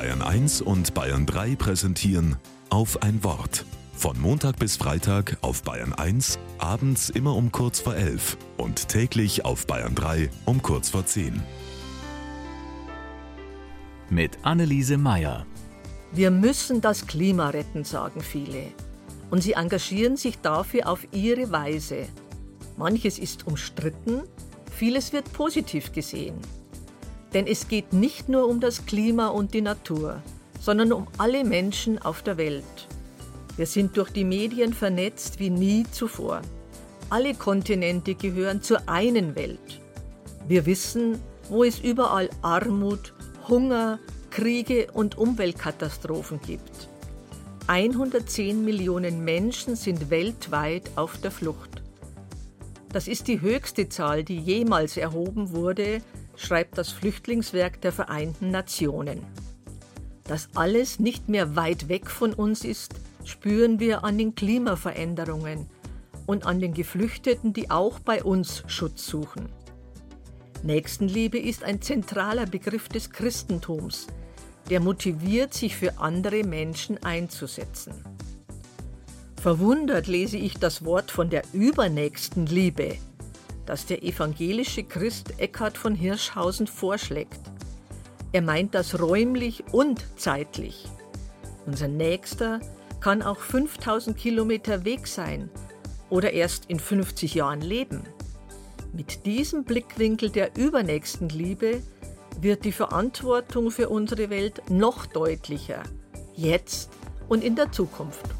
Bayern 1 und Bayern 3 präsentieren auf ein Wort. Von Montag bis Freitag auf Bayern 1, abends immer um kurz vor 11 und täglich auf Bayern 3 um kurz vor 10. Mit Anneliese Meyer. Wir müssen das Klima retten, sagen viele. Und sie engagieren sich dafür auf ihre Weise. Manches ist umstritten, vieles wird positiv gesehen. Denn es geht nicht nur um das Klima und die Natur, sondern um alle Menschen auf der Welt. Wir sind durch die Medien vernetzt wie nie zuvor. Alle Kontinente gehören zur einen Welt. Wir wissen, wo es überall Armut, Hunger, Kriege und Umweltkatastrophen gibt. 110 Millionen Menschen sind weltweit auf der Flucht. Das ist die höchste Zahl, die jemals erhoben wurde schreibt das Flüchtlingswerk der Vereinten Nationen. Dass alles nicht mehr weit weg von uns ist, spüren wir an den Klimaveränderungen und an den Geflüchteten, die auch bei uns Schutz suchen. Nächstenliebe ist ein zentraler Begriff des Christentums, der motiviert, sich für andere Menschen einzusetzen. Verwundert lese ich das Wort von der übernächsten Liebe, das der evangelische Christ Eckhard von Hirschhausen vorschlägt. Er meint das räumlich und zeitlich. Unser Nächster kann auch 5000 Kilometer Weg sein oder erst in 50 Jahren leben. Mit diesem Blickwinkel der übernächsten Liebe wird die Verantwortung für unsere Welt noch deutlicher, jetzt und in der Zukunft.